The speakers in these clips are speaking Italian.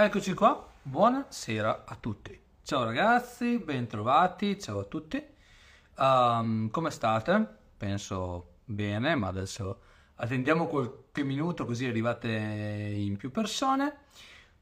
Eccoci qua, buonasera a tutti. Ciao ragazzi, bentrovati, ciao a tutti. Um, come state? Penso bene, ma adesso attendiamo qualche minuto così arrivate in più persone.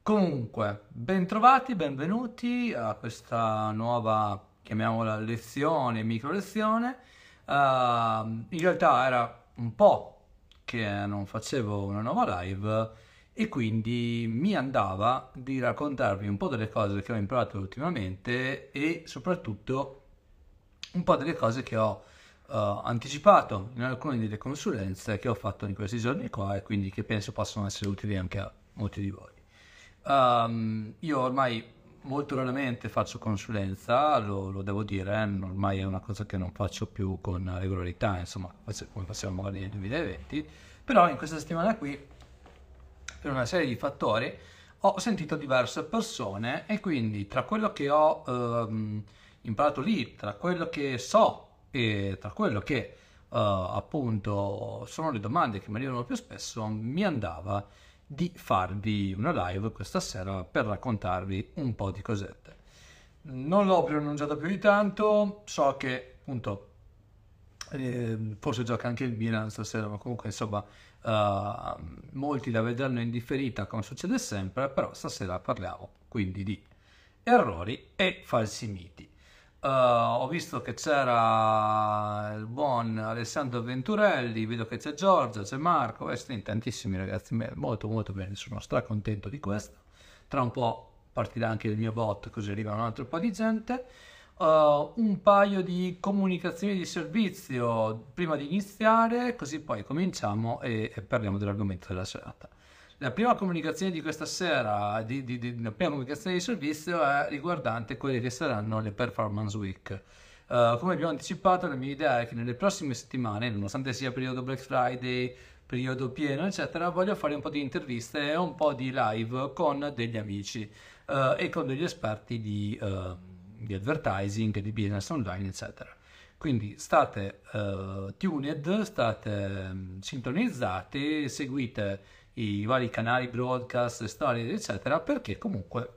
Comunque, bentrovati, benvenuti a questa nuova, chiamiamola lezione, micro lezione. Uh, in realtà era un po' che non facevo una nuova live e quindi mi andava di raccontarvi un po' delle cose che ho imparato ultimamente e soprattutto un po' delle cose che ho uh, anticipato in alcune delle consulenze che ho fatto in questi giorni qua e quindi che penso possano essere utili anche a molti di voi. Um, io ormai molto raramente faccio consulenza, lo, lo, devo dire, eh, ormai è una cosa che non faccio più con regolarità, insomma, come facevamo magari nel 2020, però in questa settimana qui, per una serie di fattori, ho sentito diverse persone e quindi tra quello che ho um, imparato lì, tra quello che so e tra quello che uh, appunto sono le domande che mi arrivano più spesso, mi andava di farvi una live questa sera per raccontarvi un po' di cosette. Non l'ho pronunciata più di tanto, so che appunto eh, forse gioca anche il Milan stasera, ma comunque insomma uh, molti la vedranno in differita come succede sempre, però stasera parliamo quindi di errori e falsi miti. Uh, ho visto che c'era il buon Alessandro Venturelli, vedo che c'è Giorgio, c'è Marco, questi in tantissimi ragazzi, molto molto bene, sono stracontento di questo. Tra un po' partirà anche il mio bot, così arriva un altro po' di gente. Uh, un paio di comunicazioni di servizio prima di iniziare, così poi cominciamo e, e parliamo dell'argomento della serata. La prima comunicazione di questa sera, di, di, di, la prima comunicazione di servizio è riguardante quelle che saranno le performance week. Uh, come abbiamo anticipato, la mia idea è che nelle prossime settimane, nonostante sia periodo Black Friday, periodo pieno, eccetera, voglio fare un po' di interviste e un po' di live con degli amici uh, e con degli esperti di, uh, di, advertising, di business online, eccetera. Quindi state tuned, state um, sintonizzati, seguite i vari canali broadcast, storie, eccetera, perché comunque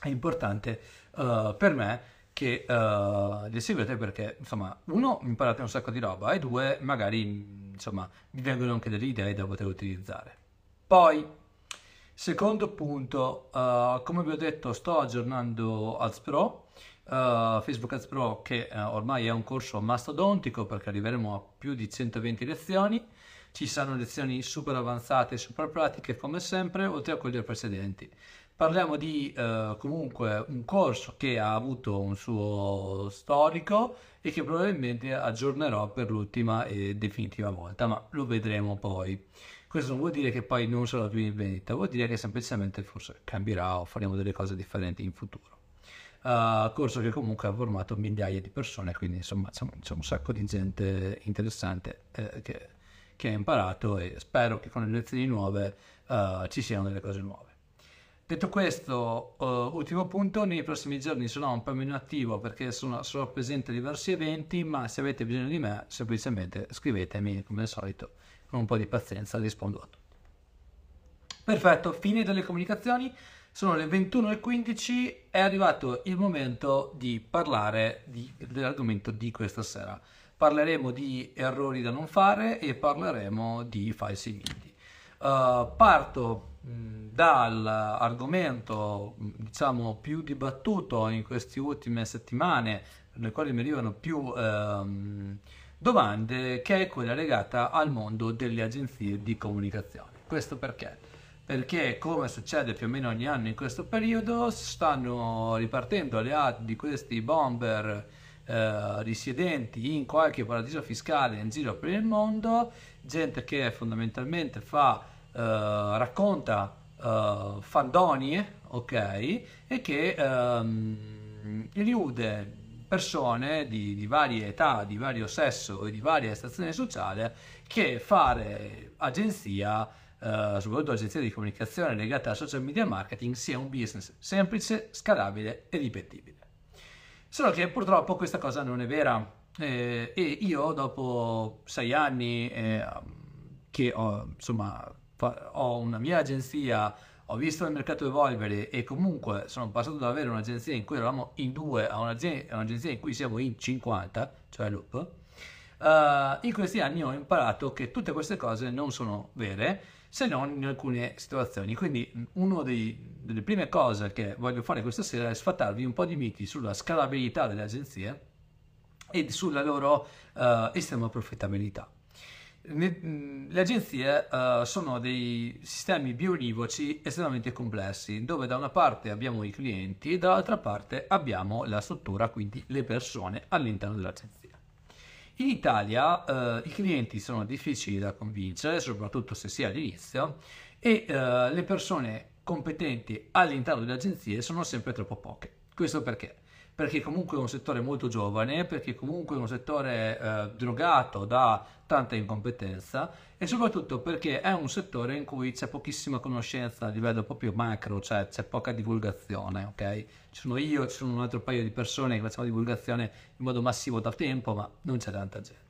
è importante uh, per me che uh, li seguite perché, insomma, uno, imparate un sacco di roba e due, magari, insomma, vi vengono anche delle idee da poter utilizzare. Poi, secondo punto, uh, come vi ho detto, sto aggiornando Ads Pro, uh, Facebook Ads Pro che uh, ormai è un corso mastodontico perché arriveremo a più di 120 lezioni ci saranno lezioni super avanzate, super pratiche come sempre, oltre a quelle precedenti. Parliamo di comunque un corso che ha avuto un suo storico e che probabilmente aggiornerò per l'ultima e definitiva volta, ma lo vedremo poi. Questo non vuol dire che poi non sarà più in vendita, vuol dire che semplicemente forse cambierà o faremo delle cose differenti in futuro. Uh, corso che comunque ha formato migliaia di persone, quindi insomma c'è, c'è un sacco di gente interessante eh, che che ha imparato e spero che con le lezioni nuove uh, ci siano delle cose nuove. Detto questo, uh, ultimo punto, nei prossimi giorni sarò un po' meno attivo perché sono, sarò presente a diversi eventi, ma se avete bisogno di me semplicemente scrivetemi come al solito, con un po' di pazienza rispondo a tutto. Perfetto, fine delle comunicazioni, sono le 21.15, è arrivato il momento di parlare di, dell'argomento di questa sera parleremo di errori da non fare e parleremo di falsi miti. Uh, parto mh, dall'argomento diciamo più dibattuto in queste ultime settimane, nel quale mi arrivano più ehm, domande, che è quella legata al mondo delle agenzie di comunicazione. Questo perché? Perché, come succede più o meno ogni anno in questo periodo, stanno ripartendo le ad di questi bomber eh, risiedenti in qualche paradiso fiscale in giro per il mondo, gente che fondamentalmente fa, eh, racconta eh, fandonie, ok, e che ehm, riude persone di, di, varie età, di vario sesso e di varia stazione sociale che fare agenzia, eh, soprattutto agenzia di comunicazione legata al social media marketing, sia un business semplice, scalabile e ripetibile. Solo che purtroppo questa cosa non è vera eh, e io dopo sei anni eh, che ho, insomma, ho una mia agenzia ho visto il mercato evolvere e comunque sono passato da avere un'agenzia in cui eravamo in due a un'agenzia, un'agenzia in cui siamo in 50, cioè Loop, uh, in questi anni ho imparato che tutte queste cose non sono vere se non in alcune situazioni. Quindi una delle prime cose che voglio fare questa sera è sfattarvi un po' di miti sulla scalabilità delle agenzie e sulla loro uh, estrema profittabilità. Le agenzie uh, sono dei sistemi bionivoci estremamente complessi, dove da una parte abbiamo i clienti e dall'altra parte abbiamo la struttura, quindi le persone all'interno dell'agenzia. In Italia uh, i clienti sono difficili da convincere, soprattutto se si è all'inizio, e uh, le persone competenti all'interno delle agenzie sono sempre troppo poche. Questo perché? Perché comunque è un settore molto giovane, perché comunque è un settore eh, drogato da tanta incompetenza e soprattutto perché è un settore in cui c'è pochissima conoscenza a livello proprio macro, cioè c'è poca divulgazione, ok? Ci sono io, ci sono un altro paio di persone che facciamo divulgazione in modo massivo da tempo, ma non c'è tanta gente.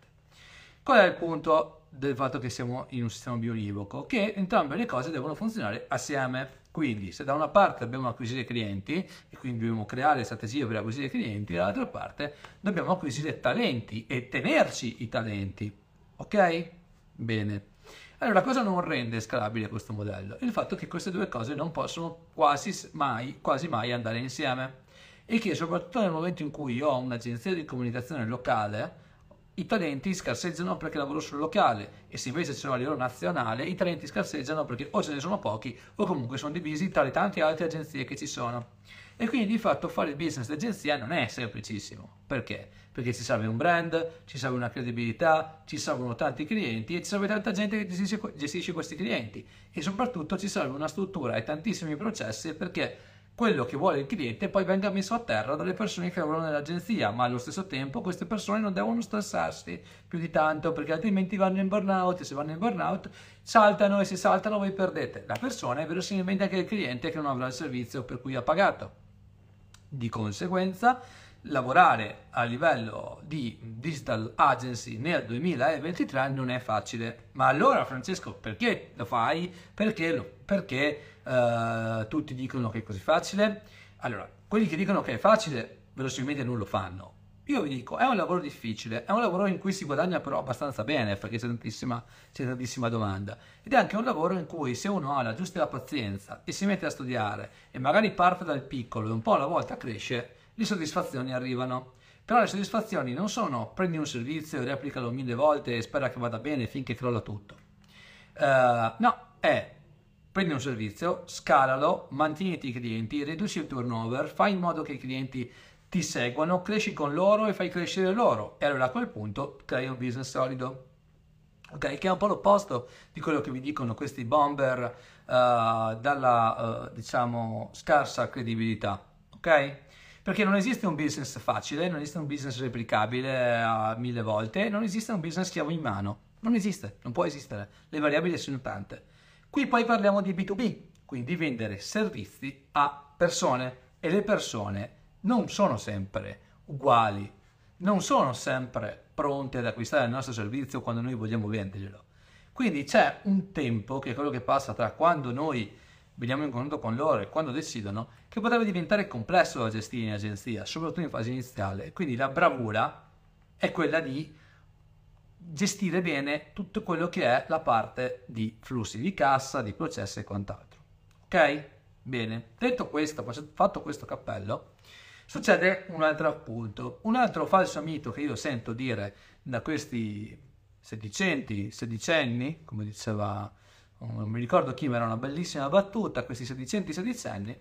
Qual è il punto del fatto che siamo in un sistema bionivoco? Che entrambe le cose devono funzionare assieme. Quindi se da una parte dobbiamo acquisire clienti e quindi dobbiamo creare strategie per acquisire clienti, dall'altra parte dobbiamo acquisire talenti e tenerci i talenti. Ok? Bene. Allora, cosa non rende scalabile questo modello? Il fatto che queste due cose non possono quasi mai, quasi mai andare insieme e che soprattutto nel momento in cui io ho un'agenzia di comunicazione locale, i talenti scarseggiano perché lavoro sul locale e se invece ce l'ho a livello nazionale i talenti scarseggiano perché o ce ne sono pochi o comunque sono divisi tra le tante altre agenzie che ci sono. E quindi di fatto fare il business d'agenzia non è semplicissimo. Perché? Perché ci serve un brand, ci serve una credibilità, ci servono tanti clienti e ci serve tanta gente che gestisce questi clienti e soprattutto ci serve una struttura e tantissimi processi perché quello che vuole il cliente poi venga messo a terra dalle persone che lavorano nell'agenzia, ma allo stesso tempo queste persone non devono stressarsi più di tanto perché altrimenti vanno in burnout e se vanno in burnout saltano e se saltano voi perdete la persona e verosimilmente anche il cliente che non avrà il servizio per cui ha pagato. Di conseguenza lavorare a livello di digital agency nel 2023 non è facile. Ma allora Francesco perché lo fai? Perché, lo, perché uh, tutti dicono che è così facile. Allora, quelli che dicono che è facile verosimilmente non lo fanno. Io vi dico, è un lavoro difficile, è un lavoro in cui si guadagna però abbastanza bene perché c'è tantissima, c'è tantissima domanda ed è anche un lavoro in cui se uno ha la giusta pazienza e si mette a studiare e magari parte dal piccolo e un po' alla volta cresce, le soddisfazioni arrivano. Però le soddisfazioni non sono prendi un servizio replicalo mille volte e spera che vada bene finché crolla tutto. Uh, no, è prendi un servizio, scalalo, mantieniti i clienti, riduci il turnover, fai in modo che i clienti ti seguano, cresci con loro e fai crescere loro. E allora a quel punto crei un business solido. Ok, che è un po' l'opposto di quello che vi dicono questi bomber uh, dalla, uh, diciamo, scarsa credibilità. Ok? Perché non esiste un business facile, non esiste un business replicabile a mille volte, non esiste un business chiave in mano. Non esiste, non può esistere. Le variabili sono tante. Qui poi parliamo di B2B, quindi vendere servizi a persone e le persone non sono sempre uguali, non sono sempre pronte ad acquistare il nostro servizio quando noi vogliamo venderglielo. Quindi c'è un tempo che è quello che passa tra quando noi veniamo in contatto con loro e quando decidono che potrebbe diventare complesso da gestire in agenzia, soprattutto in fase iniziale. Quindi la bravura è quella di gestire bene tutto quello che è la parte di flussi di cassa, di processi e quant'altro. Ok? Bene, detto questo, fatto questo cappello, succede un altro appunto, un altro falso mito che io sento dire da questi sedicenti, sedicenni, come diceva, non mi ricordo chi, ma era una bellissima battuta, questi sedicenti, sedicenni,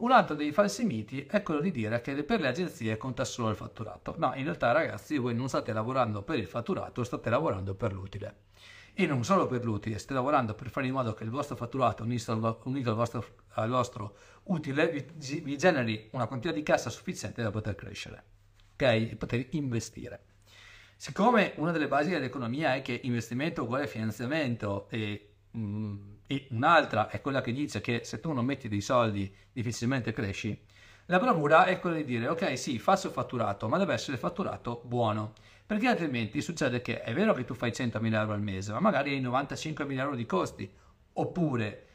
un altro dei falsi miti è quello di dire che per le agenzie conta solo il fatturato. No, in realtà ragazzi voi non state lavorando per il fatturato, state lavorando per l'utile. E non solo per l'utile, state lavorando per fare in modo che il vostro fatturato unito al vostro, al vostro utile vi, vi generi una quantità di cassa sufficiente da poter crescere, ok? E poter investire. Siccome una delle basi dell'economia è che investimento uguale finanziamento e mm, e un'altra è quella che dice che se tu non metti dei soldi difficilmente cresci, la bravura è quella di dire ok sì faccio fatturato ma deve essere fatturato buono. Perché altrimenti succede che è vero che tu fai 100.000 euro al mese ma magari hai 95.000 euro di costi. Oppure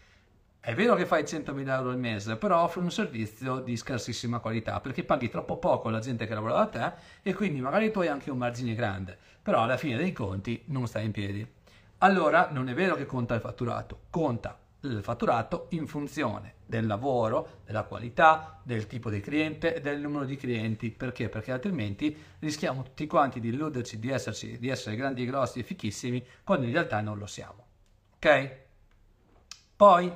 è vero che fai 100.000 euro al mese, però offri un servizio di scarsissima qualità perché paghi troppo poco la gente che lavora da te e quindi magari tu hai anche un margine grande, però alla fine dei conti non stai in piedi. Allora non è vero che conta il fatturato, conta il fatturato in funzione del lavoro, della qualità, del tipo di cliente e del numero di clienti. Perché? Perché altrimenti rischiamo tutti quanti di illuderci di, esserci, di essere grandi, grossi e fichissimi quando in realtà non lo siamo. Ok? Poi,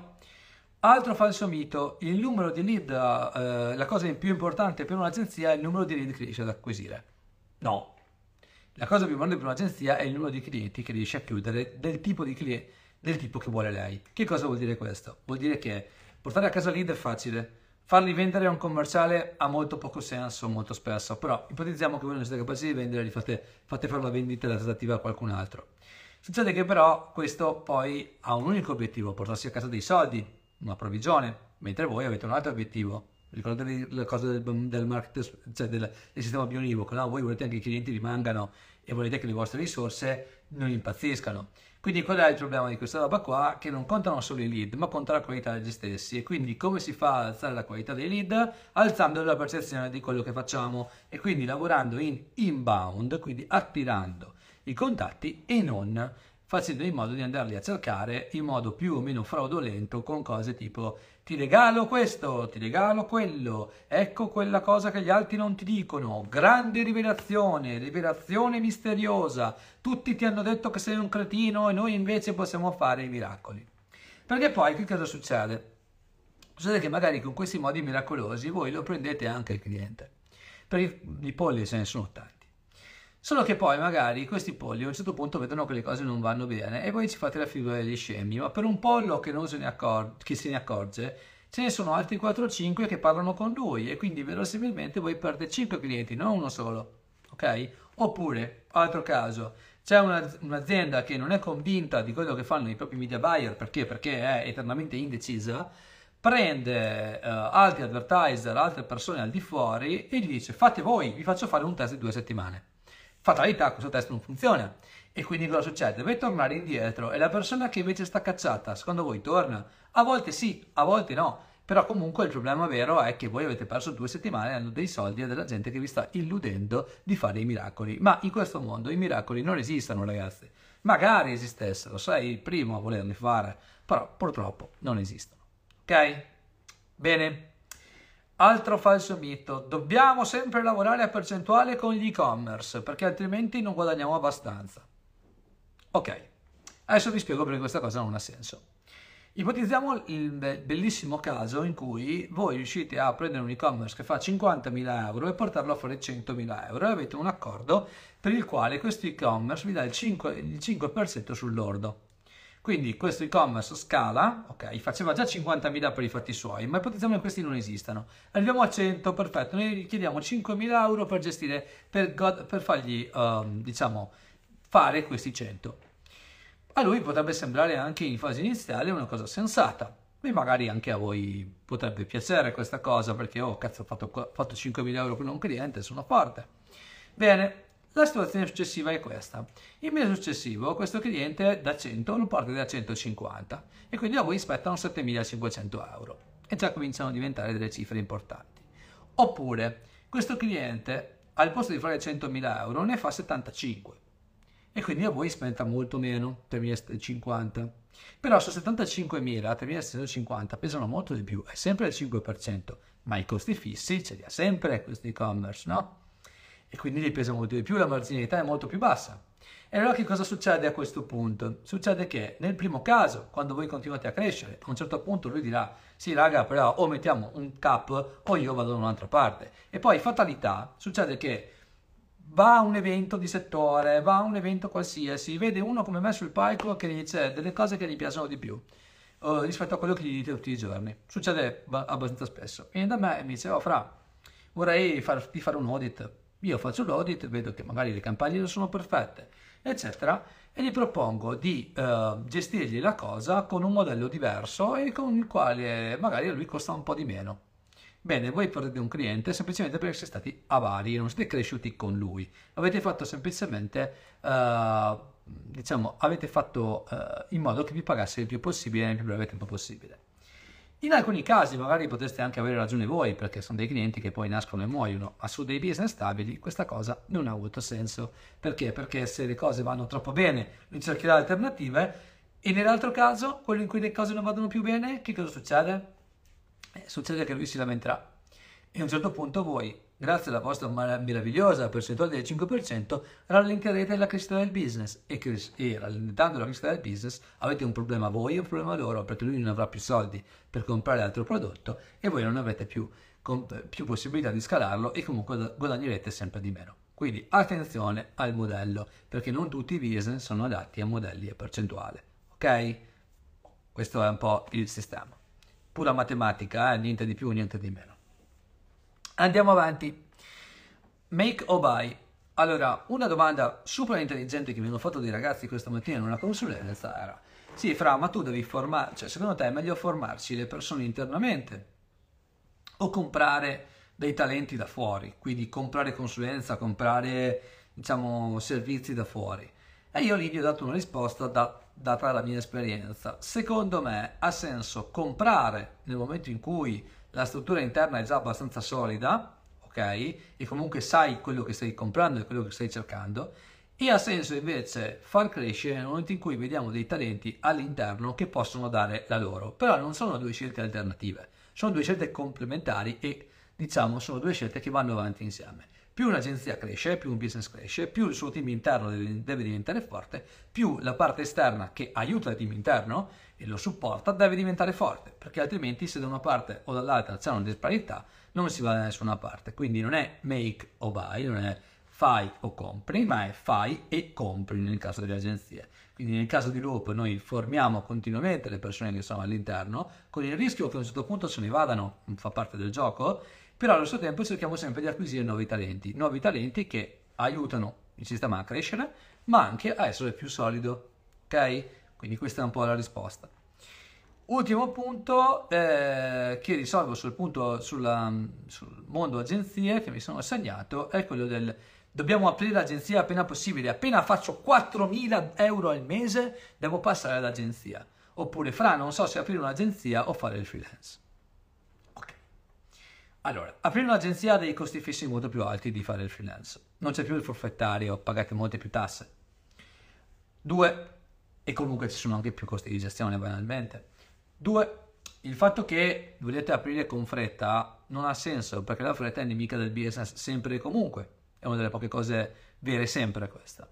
altro falso mito, il numero di lead, eh, la cosa più importante per un'agenzia è il numero di lead che riesce ad acquisire. No. La cosa più importante per un'agenzia è il numero di clienti che riesce a chiudere del tipo di cliente del tipo che vuole lei. Che cosa vuol dire questo? Vuol dire che portare a casa lead è facile, farli vendere a un commerciale ha molto poco senso molto spesso, però ipotizziamo che voi non siete capaci di vendere, li fate, fate fare la vendita e la trattativa a qualcun altro. Succede che però questo poi ha un unico obiettivo, portarsi a casa dei soldi, una provvigione, mentre voi avete un altro obiettivo. Ricordate le cose del, del, market, cioè del, del sistema bionivoco, no? voi volete anche che i clienti rimangano e volete che le vostre risorse non impazziscano. Quindi qual è il problema di questa roba qua? Che non contano solo i lead, ma conta la qualità degli stessi. E quindi come si fa ad alzare la qualità dei lead? Alzando la percezione di quello che facciamo e quindi lavorando in inbound, quindi attirando i contatti e non facendo in modo di andarli a cercare in modo più o meno fraudolento con cose tipo ti regalo questo, ti regalo quello, ecco quella cosa che gli altri non ti dicono, grande rivelazione, rivelazione misteriosa, tutti ti hanno detto che sei un cretino e noi invece possiamo fare i miracoli. Perché poi che cosa succede? Succede che magari con questi modi miracolosi voi lo prendete anche il cliente, perché i polli se ne sono tanti. Solo che poi magari questi polli a un certo punto vedono che le cose non vanno bene e voi ci fate la figura degli scemi, ma per un pollo che non se ne, accor- che se ne accorge ce ne sono altri 4-5 che parlano con lui e quindi verosimilmente voi perdete 5 clienti, non uno solo, ok? Oppure, altro caso, c'è una, un'azienda che non è convinta di quello che fanno i propri media buyer perché? Perché è eternamente indecisa, prende uh, altri advertiser, altre persone al di fuori e gli dice fate voi, vi faccio fare un test di due settimane fatalità questo test non funziona. E quindi cosa succede? Deve tornare indietro e la persona che invece sta cacciata, secondo voi torna? A volte sì, a volte no. Però comunque il problema vero è che voi avete perso due settimane dando dei soldi a della gente che vi sta illudendo di fare i miracoli. Ma in questo mondo i miracoli non esistono, ragazzi. Magari esistessero, sei il primo a volerli fare, però purtroppo non esistono. Ok? Bene. Altro falso mito, dobbiamo sempre lavorare a percentuale con gli e-commerce perché altrimenti non guadagniamo abbastanza. Ok, adesso vi spiego perché questa cosa non ha senso. Ipotizziamo il bellissimo caso in cui voi riuscite a prendere un e-commerce che fa 50.000 euro e portarlo a fare 100.000 euro e avete un accordo per il quale questo e-commerce vi dà il 5%, il 5% sull'ordo. Quindi questo e-commerce scala, ok, faceva già 50.000 per i fatti suoi, ma ipotizziamo che questi non esistano. Arriviamo a 100, perfetto, noi chiediamo 5.000 euro per gestire, per, per fargli, um, diciamo, fare questi 100. A lui potrebbe sembrare anche in fase iniziale una cosa sensata, e magari anche a voi potrebbe piacere questa cosa perché, oh cazzo, ho fatto, fatto 5.000 euro con un cliente, sono forte. Bene, la situazione successiva è questa. Il mese successivo questo cliente da 100 lo porta da 150 e quindi a voi spettano 7500 euro e già cominciano a diventare delle cifre importanti. Oppure questo cliente al posto di fare 100.000 euro ne fa 75 e quindi a voi spetta molto meno, 3.050. Però su 75.000, 3.650 pesano molto di più, è sempre il 5%, ma i costi fissi ce li ha sempre questo e-commerce, no? E quindi gli pesa molto di più, la marginalità è molto più bassa. E allora che cosa succede a questo punto? Succede che nel primo caso, quando voi continuate a crescere, a un certo punto lui dirà sì raga però o mettiamo un cap o io vado da un'altra parte. E poi fatalità, succede che va a un evento di settore, va a un evento qualsiasi, vede uno come me sul palco che dice delle cose che gli piacciono di più uh, rispetto a quello che gli dite tutti i giorni. Succede abbastanza spesso. Viene da me e mi dice oh fra, vorrei farti fare un audit io faccio l'audit, vedo che magari le campagne non sono perfette, eccetera, e gli propongo di eh, gestirgli la cosa con un modello diverso e con il quale magari a lui costa un po' di meno. Bene, voi perdete un cliente semplicemente perché siete stati avari, non siete cresciuti con lui. Avete fatto semplicemente, eh, diciamo, avete fatto eh, in modo che vi pagasse il più possibile nel più breve tempo possibile. In alcuni casi magari potreste anche avere ragione voi, perché sono dei clienti che poi nascono e muoiono, ma su dei business stabili questa cosa non ha avuto senso. Perché? Perché se le cose vanno troppo bene, ricercherà alternative, e nell'altro caso, quello in cui le cose non vanno più bene, che cosa succede? Eh, succede che lui si lamenterà. E a un certo punto voi, grazie alla vostra meravigliosa percentuale del 5%, rallenterete la crescita del business e, e rallentando la crescita del business avete un problema voi e un problema loro perché lui non avrà più soldi per comprare altro prodotto e voi non avrete più, più possibilità di scalarlo e comunque guadagnerete sempre di meno. Quindi attenzione al modello perché non tutti i business sono adatti a modelli e percentuale ok? Questo è un po' il sistema. Pura matematica, eh? niente di più, niente di meno. Andiamo avanti. Make or buy. Allora, una domanda super intelligente che mi hanno fatto dei ragazzi questa mattina in una consulenza era sì, Fra, ma tu devi formare, cioè secondo te è meglio formarsi le persone internamente o comprare dei talenti da fuori, quindi comprare consulenza, comprare diciamo servizi da fuori. E io lì gli ho dato una risposta da data la mia esperienza. Secondo me ha senso comprare nel momento in cui la struttura interna è già abbastanza solida, ok? E comunque sai quello che stai comprando e quello che stai cercando. E ha senso invece far crescere nel momento in cui vediamo dei talenti all'interno che possono dare la loro. Però non sono due scelte alternative, sono due scelte complementari e diciamo sono due scelte che vanno avanti insieme. Più un'agenzia cresce, più un business cresce, più il suo team interno deve, deve diventare forte, più la parte esterna che aiuta il team interno e lo supporta deve diventare forte, perché altrimenti se da una parte o dall'altra c'è una disparità non si va da nessuna parte. Quindi non è make o buy, non è fai o compri, ma è fai e compri nel caso delle agenzie. Quindi nel caso di Loop noi formiamo continuamente le persone che sono all'interno, con il rischio che a un certo punto se ne vadano, fa parte del gioco, però allo stesso tempo cerchiamo sempre di acquisire nuovi talenti, nuovi talenti che aiutano il sistema a crescere, ma anche a essere più solido, ok? Quindi questa è un po' la risposta. Ultimo punto eh, che risolvo sul, punto, sulla, sul mondo agenzie che mi sono assegnato è quello del dobbiamo aprire l'agenzia appena possibile, appena faccio 4.000 euro al mese devo passare all'agenzia, oppure fra non so se aprire un'agenzia o fare il freelance. Allora, aprire un'agenzia ha dei costi fissi molto più alti di fare il freelance. Non c'è più il forfettario, pagate molte più tasse. Due, e comunque ci sono anche più costi di gestione banalmente. Due, il fatto che volete aprire con fretta non ha senso perché la fretta è nemica del business sempre e comunque. È una delle poche cose vere sempre questa.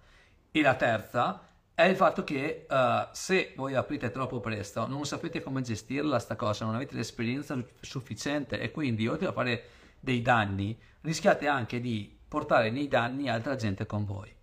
E la terza, è il fatto che uh, se voi aprite troppo presto non sapete come gestirla sta cosa, non avete l'esperienza sufficiente e quindi oltre a fare dei danni rischiate anche di portare nei danni altra gente con voi.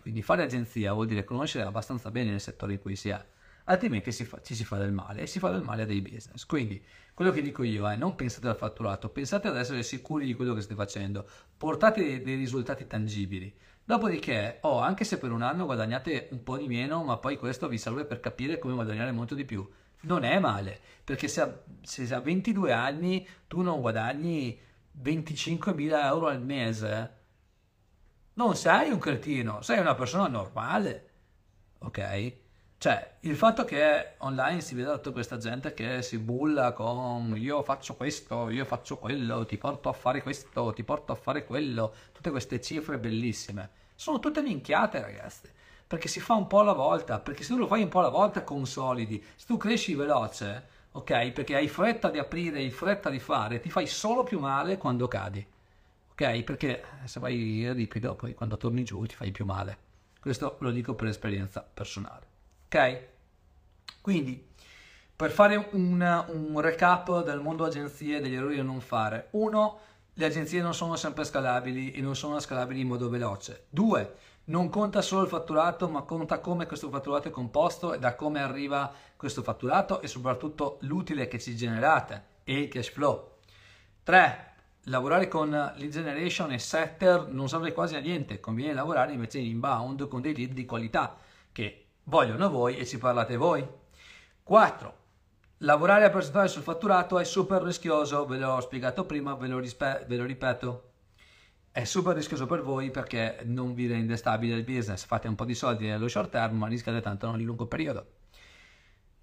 Quindi fare agenzia vuol dire conoscere abbastanza bene il settore in cui si è, altrimenti si fa, ci si fa del male e si fa del male a dei business. Quindi quello che dico io è non pensate al fatturato, pensate ad essere sicuri di quello che state facendo, portate dei, dei risultati tangibili. Dopodiché, oh, anche se per un anno guadagnate un po' di meno, ma poi questo vi serve per capire come guadagnare molto di più. Non è male, perché se a, se a 22 anni tu non guadagni 25.000 euro al mese, non sei un cretino, sei una persona normale, ok? Cioè, il fatto che online si veda tutta questa gente che si bulla con io faccio questo, io faccio quello, ti porto a fare questo, ti porto a fare quello, tutte queste cifre bellissime, sono tutte minchiate ragazzi, perché si fa un po' alla volta, perché se tu lo fai un po' alla volta consolidi, se tu cresci veloce, ok, perché hai fretta di aprire, hai fretta di fare, ti fai solo più male quando cadi, ok, perché se vai ripido poi quando torni giù ti fai più male, questo lo dico per esperienza personale ok? Quindi, per fare un, un recap del mondo agenzie degli errori da non fare. Uno, le agenzie non sono sempre scalabili e non sono scalabili in modo veloce. Due, non conta solo il fatturato, ma conta come questo fatturato è composto e da come arriva questo fatturato e soprattutto l'utile che ci generate e il cash flow. 3. Lavorare con lead generation e setter non serve quasi a niente, conviene lavorare invece in inbound con dei lead di qualità che vogliono voi e ci parlate voi. 4. Lavorare a percentuale sul fatturato è super rischioso, ve l'ho spiegato prima, ve lo, rispe- ve lo ripeto. È super rischioso per voi perché non vi rende stabile il business, fate un po' di soldi nello short term ma rischiate tanto nel lungo periodo.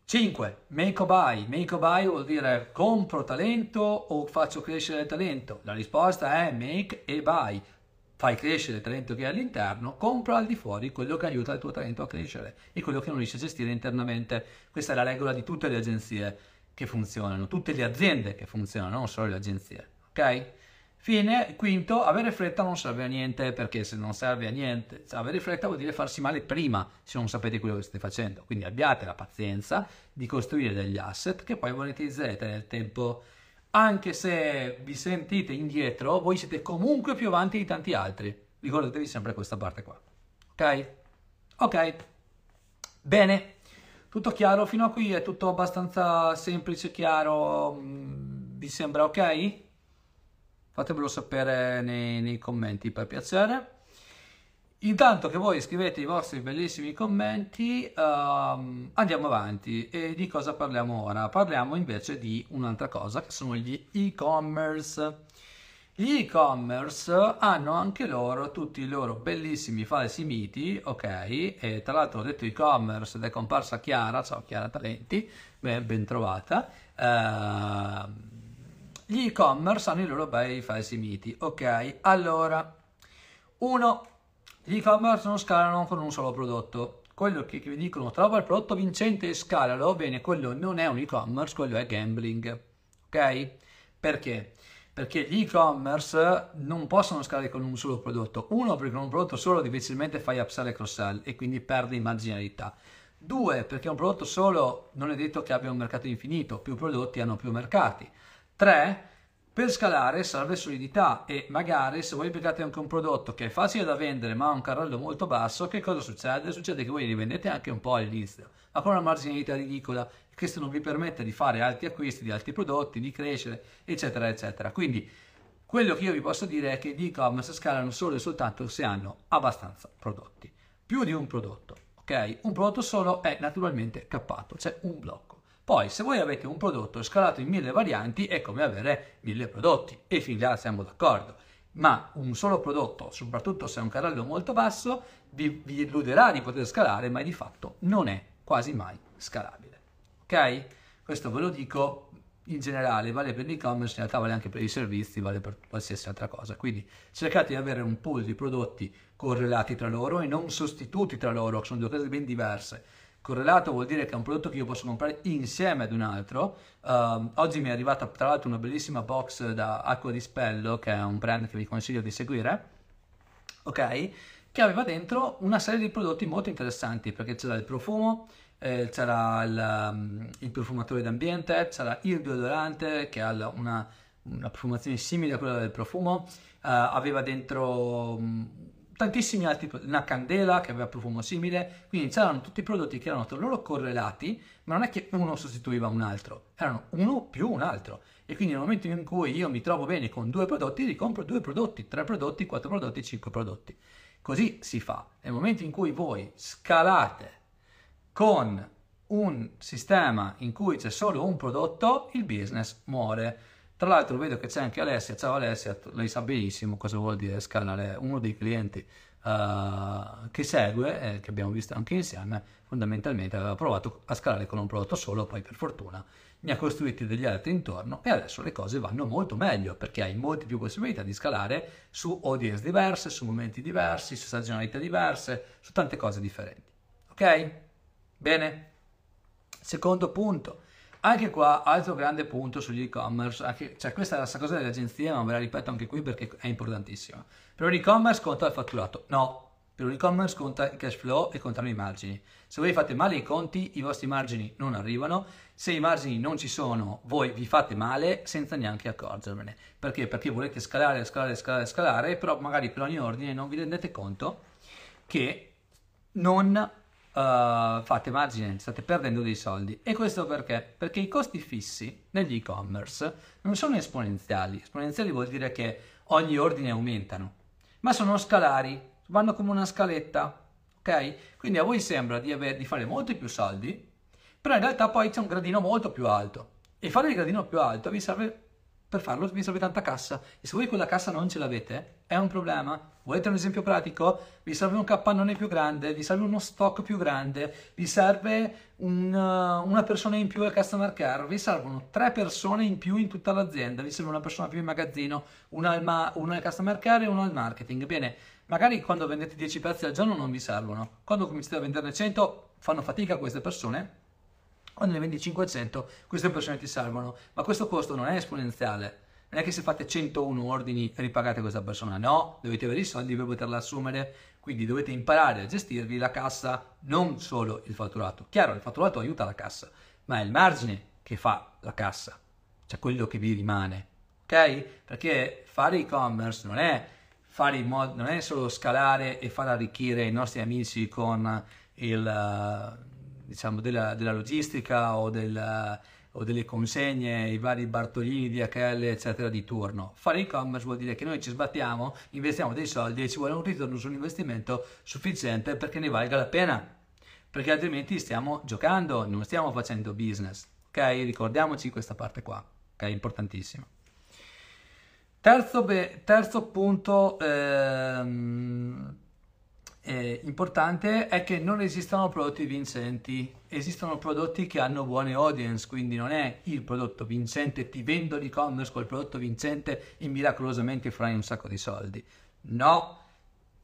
5. Make or buy. Make or buy vuol dire compro talento o faccio crescere il talento. La risposta è make e buy. Fai crescere il talento che hai all'interno, compra al di fuori quello che aiuta il tuo talento a crescere e quello che non riesci a gestire internamente. Questa è la regola di tutte le agenzie che funzionano, tutte le aziende che funzionano, non solo le agenzie. Ok? Fine, quinto, avere fretta non serve a niente perché se non serve a niente, cioè avere fretta vuol dire farsi male prima se non sapete quello che state facendo. Quindi abbiate la pazienza di costruire degli asset che poi monetizzerete nel tempo. Anche se vi sentite indietro, voi siete comunque più avanti di tanti altri. Ricordatevi sempre questa parte qua. Ok? Ok. Bene. Tutto chiaro fino a qui? È tutto abbastanza semplice, chiaro? Mm, vi sembra ok? Fatemelo sapere nei, nei commenti per piacere. Intanto che voi scrivete i vostri bellissimi commenti, um, andiamo avanti. E di cosa parliamo ora? Parliamo invece di un'altra cosa, che sono gli e-commerce. Gli e-commerce hanno anche loro tutti i loro bellissimi falsi miti, ok? E tra l'altro ho detto e-commerce ed è comparsa Chiara, ciao Chiara Talenti, ben, trovata. Uh, gli e-commerce hanno i loro bei falsi miti. Ok, allora, uno, gli e-commerce non scalano con un solo prodotto. Quello che, vi dicono trova il prodotto vincente e scalalo, bene, quello non è un e-commerce, quello è gambling. Ok? Perché? Perché gli e-commerce non possono scalare con un solo prodotto. Uno, perché con un prodotto solo difficilmente fai upsell e cross-sell e quindi perdi marginalità. Due, perché un prodotto solo non è detto che abbia un mercato infinito, più prodotti hanno più mercati. 3. Per scalare serve solidità e magari se voi applicate anche un prodotto che è facile da vendere ma ha un carrello molto basso, che cosa succede? Succede che voi li vendete anche un po' all'inizio, ma con una marginalità ridicola. Questo non vi permette di fare altri acquisti di altri prodotti, di crescere, eccetera, eccetera. Quindi quello che io vi posso dire è che gli e-commerce scalano solo e soltanto se hanno abbastanza prodotti. Più di un prodotto, ok? Un prodotto solo è naturalmente cappato, c'è un blocco. Poi, se voi avete un prodotto scalato in mille varianti, è come avere mille prodotti e fin là siamo d'accordo. Ma un solo prodotto, soprattutto se è un carrello molto basso, vi, vi illuderà di poter scalare, ma di fatto non è quasi mai scalabile. Ok? Questo ve lo dico in generale, vale per l'e-commerce, in realtà vale anche per i servizi, vale per qualsiasi altra cosa. Quindi cercate di avere un pool di prodotti correlati tra loro e non sostituti tra loro, sono due cose ben diverse Correlato vuol dire che è un prodotto che io posso comprare insieme ad un altro. Uh, oggi mi è arrivata tra l'altro una bellissima box da Acqua di Spello, che è un brand che vi consiglio di seguire, ok? Che aveva dentro una serie di prodotti molto interessanti, perché c'era il profumo, eh, c'era il, um, il, profumatore d'ambiente, c'era il deodorante che ha una, una profumazione simile a quella del profumo, uh, aveva dentro um, tantissimi altri, una candela che aveva profumo simile, quindi c'erano tutti i prodotti che erano tra loro correlati, ma non è che uno sostituiva un altro, erano uno più un altro. E quindi nel momento in cui io mi trovo bene con due prodotti, ricompro due prodotti, tre prodotti, quattro prodotti, cinque prodotti. Così si fa. Nel momento in cui voi scalate con un sistema in cui c'è solo un prodotto, il business muore. Tra l'altro vedo che c'è anche Alessia, ciao Alessia, lei sa benissimo cosa vuol dire scalare, uno dei clienti uh, che segue, eh, che abbiamo visto anche insieme, fondamentalmente aveva provato a scalare con un prodotto solo, poi per fortuna ne ha costruiti degli altri intorno e adesso le cose vanno molto meglio perché hai molte più possibilità di scalare su audience diverse, su momenti diversi, su stagionalità diverse, su tante cose differenti. Ok? Bene? Secondo punto, anche qua, altro grande punto sugli e-commerce, cioè questa è la stessa cosa delle agenzie, ma ve la ripeto anche qui perché è importantissima. Per un e-commerce conta il fatturato? No, per un e-commerce conta il cash flow e contano i margini. Se voi fate male i conti, i vostri margini non arrivano. Se i margini non ci sono, voi vi fate male senza neanche accorgervene. Perché? Perché volete scalare, scalare, scalare, scalare, però magari per ogni ordine non vi rendete conto che non uh, fate margine, state perdendo dei soldi. E questo perché? Perché i costi fissi negli e-commerce non sono esponenziali. Esponenziali vuol dire che ogni ordine aumentano, ma sono scalari, vanno come una scaletta. Ok? Quindi a voi sembra di, aver, di fare molti più soldi, però in realtà poi c'è un gradino molto più alto. E fare il gradino più alto vi serve Per farlo vi serve tanta cassa e se voi quella cassa non ce l'avete è un problema. Volete un esempio pratico? Vi serve un capannone più grande, vi serve uno stock più grande, vi serve un, uh, una persona in più al customer care, vi servono tre persone in più in tutta l'azienda, vi serve una persona più in magazzino, una al, ma- una al customer care e una al marketing. Bene, magari quando vendete 10 pezzi al giorno non vi servono, quando cominciate a venderne 100 fanno fatica queste persone quando ne vendi 500 queste persone ti servono, ma questo costo non è esponenziale. Non è che se fate 101 ordini ripagate questa persona, no, dovete avere i soldi per poterla assumere, quindi dovete imparare a gestirvi la cassa, non solo il fatturato. Chiaro, il fatturato aiuta la cassa, ma è il margine che fa la cassa, cioè quello che vi rimane, ok? Perché fare e-commerce non è, fare in modo, non è solo scalare e far arricchire i nostri amici con il diciamo, della, della logistica o, del, o, delle consegne, i vari Bartolini, DHL, eccetera, di turno. Fare e-commerce vuol dire che noi ci sbattiamo, investiamo dei soldi e ci vuole un ritorno sull'investimento sufficiente perché ne valga la pena. Perché altrimenti stiamo giocando, non stiamo facendo business. Ok? Ricordiamoci questa parte qua, ok? Importantissima. Terzo, be- terzo punto ehm, eh, importante è che non esistono prodotti vincenti, esistono prodotti che hanno buone audience, quindi non è il prodotto vincente, ti vendo l'e-commerce col prodotto vincente e miracolosamente farai un sacco di soldi. No,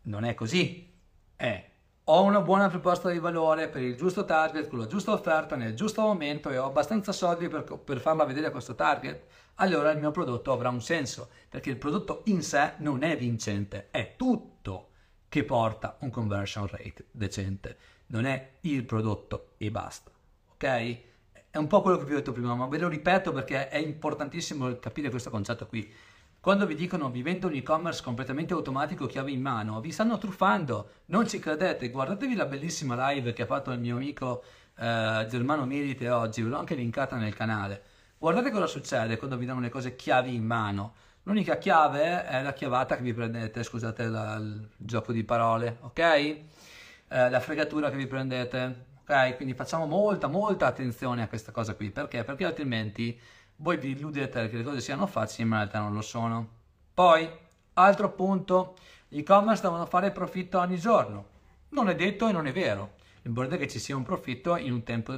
non è così. È ho una buona proposta di valore per il giusto target, con la giusta offerta, nel giusto momento e ho abbastanza soldi per, per farla vedere a questo target, allora il mio prodotto avrà un senso, perché il prodotto in sé non è vincente, è tutto che porta un conversion rate decente, non è il prodotto e basta, ok? È un po' quello che vi ho detto prima, ma ve lo ripeto perché è importantissimo capire questo concetto qui. Quando vi dicono vi vendo un e-commerce completamente automatico chiave in mano, vi stanno truffando, non ci credete, guardatevi la bellissima live che ha fatto il mio amico eh, Germano Milite oggi, ve l'ho anche linkata nel canale. Guardate cosa succede quando vi danno le cose chiavi in mano L'unica chiave è la chiavata che vi prendete, scusate la, il gioco di parole, ok? Eh, la fregatura che vi prendete, ok? Quindi facciamo molta, molta attenzione a questa cosa qui, perché? Perché altrimenti voi vi illudete che le cose siano facili, ma in realtà non lo sono. Poi, altro punto, gli e-commerce devono fare profitto ogni giorno. Non è detto e non è vero. L'importante è che ci sia un profitto in un tempo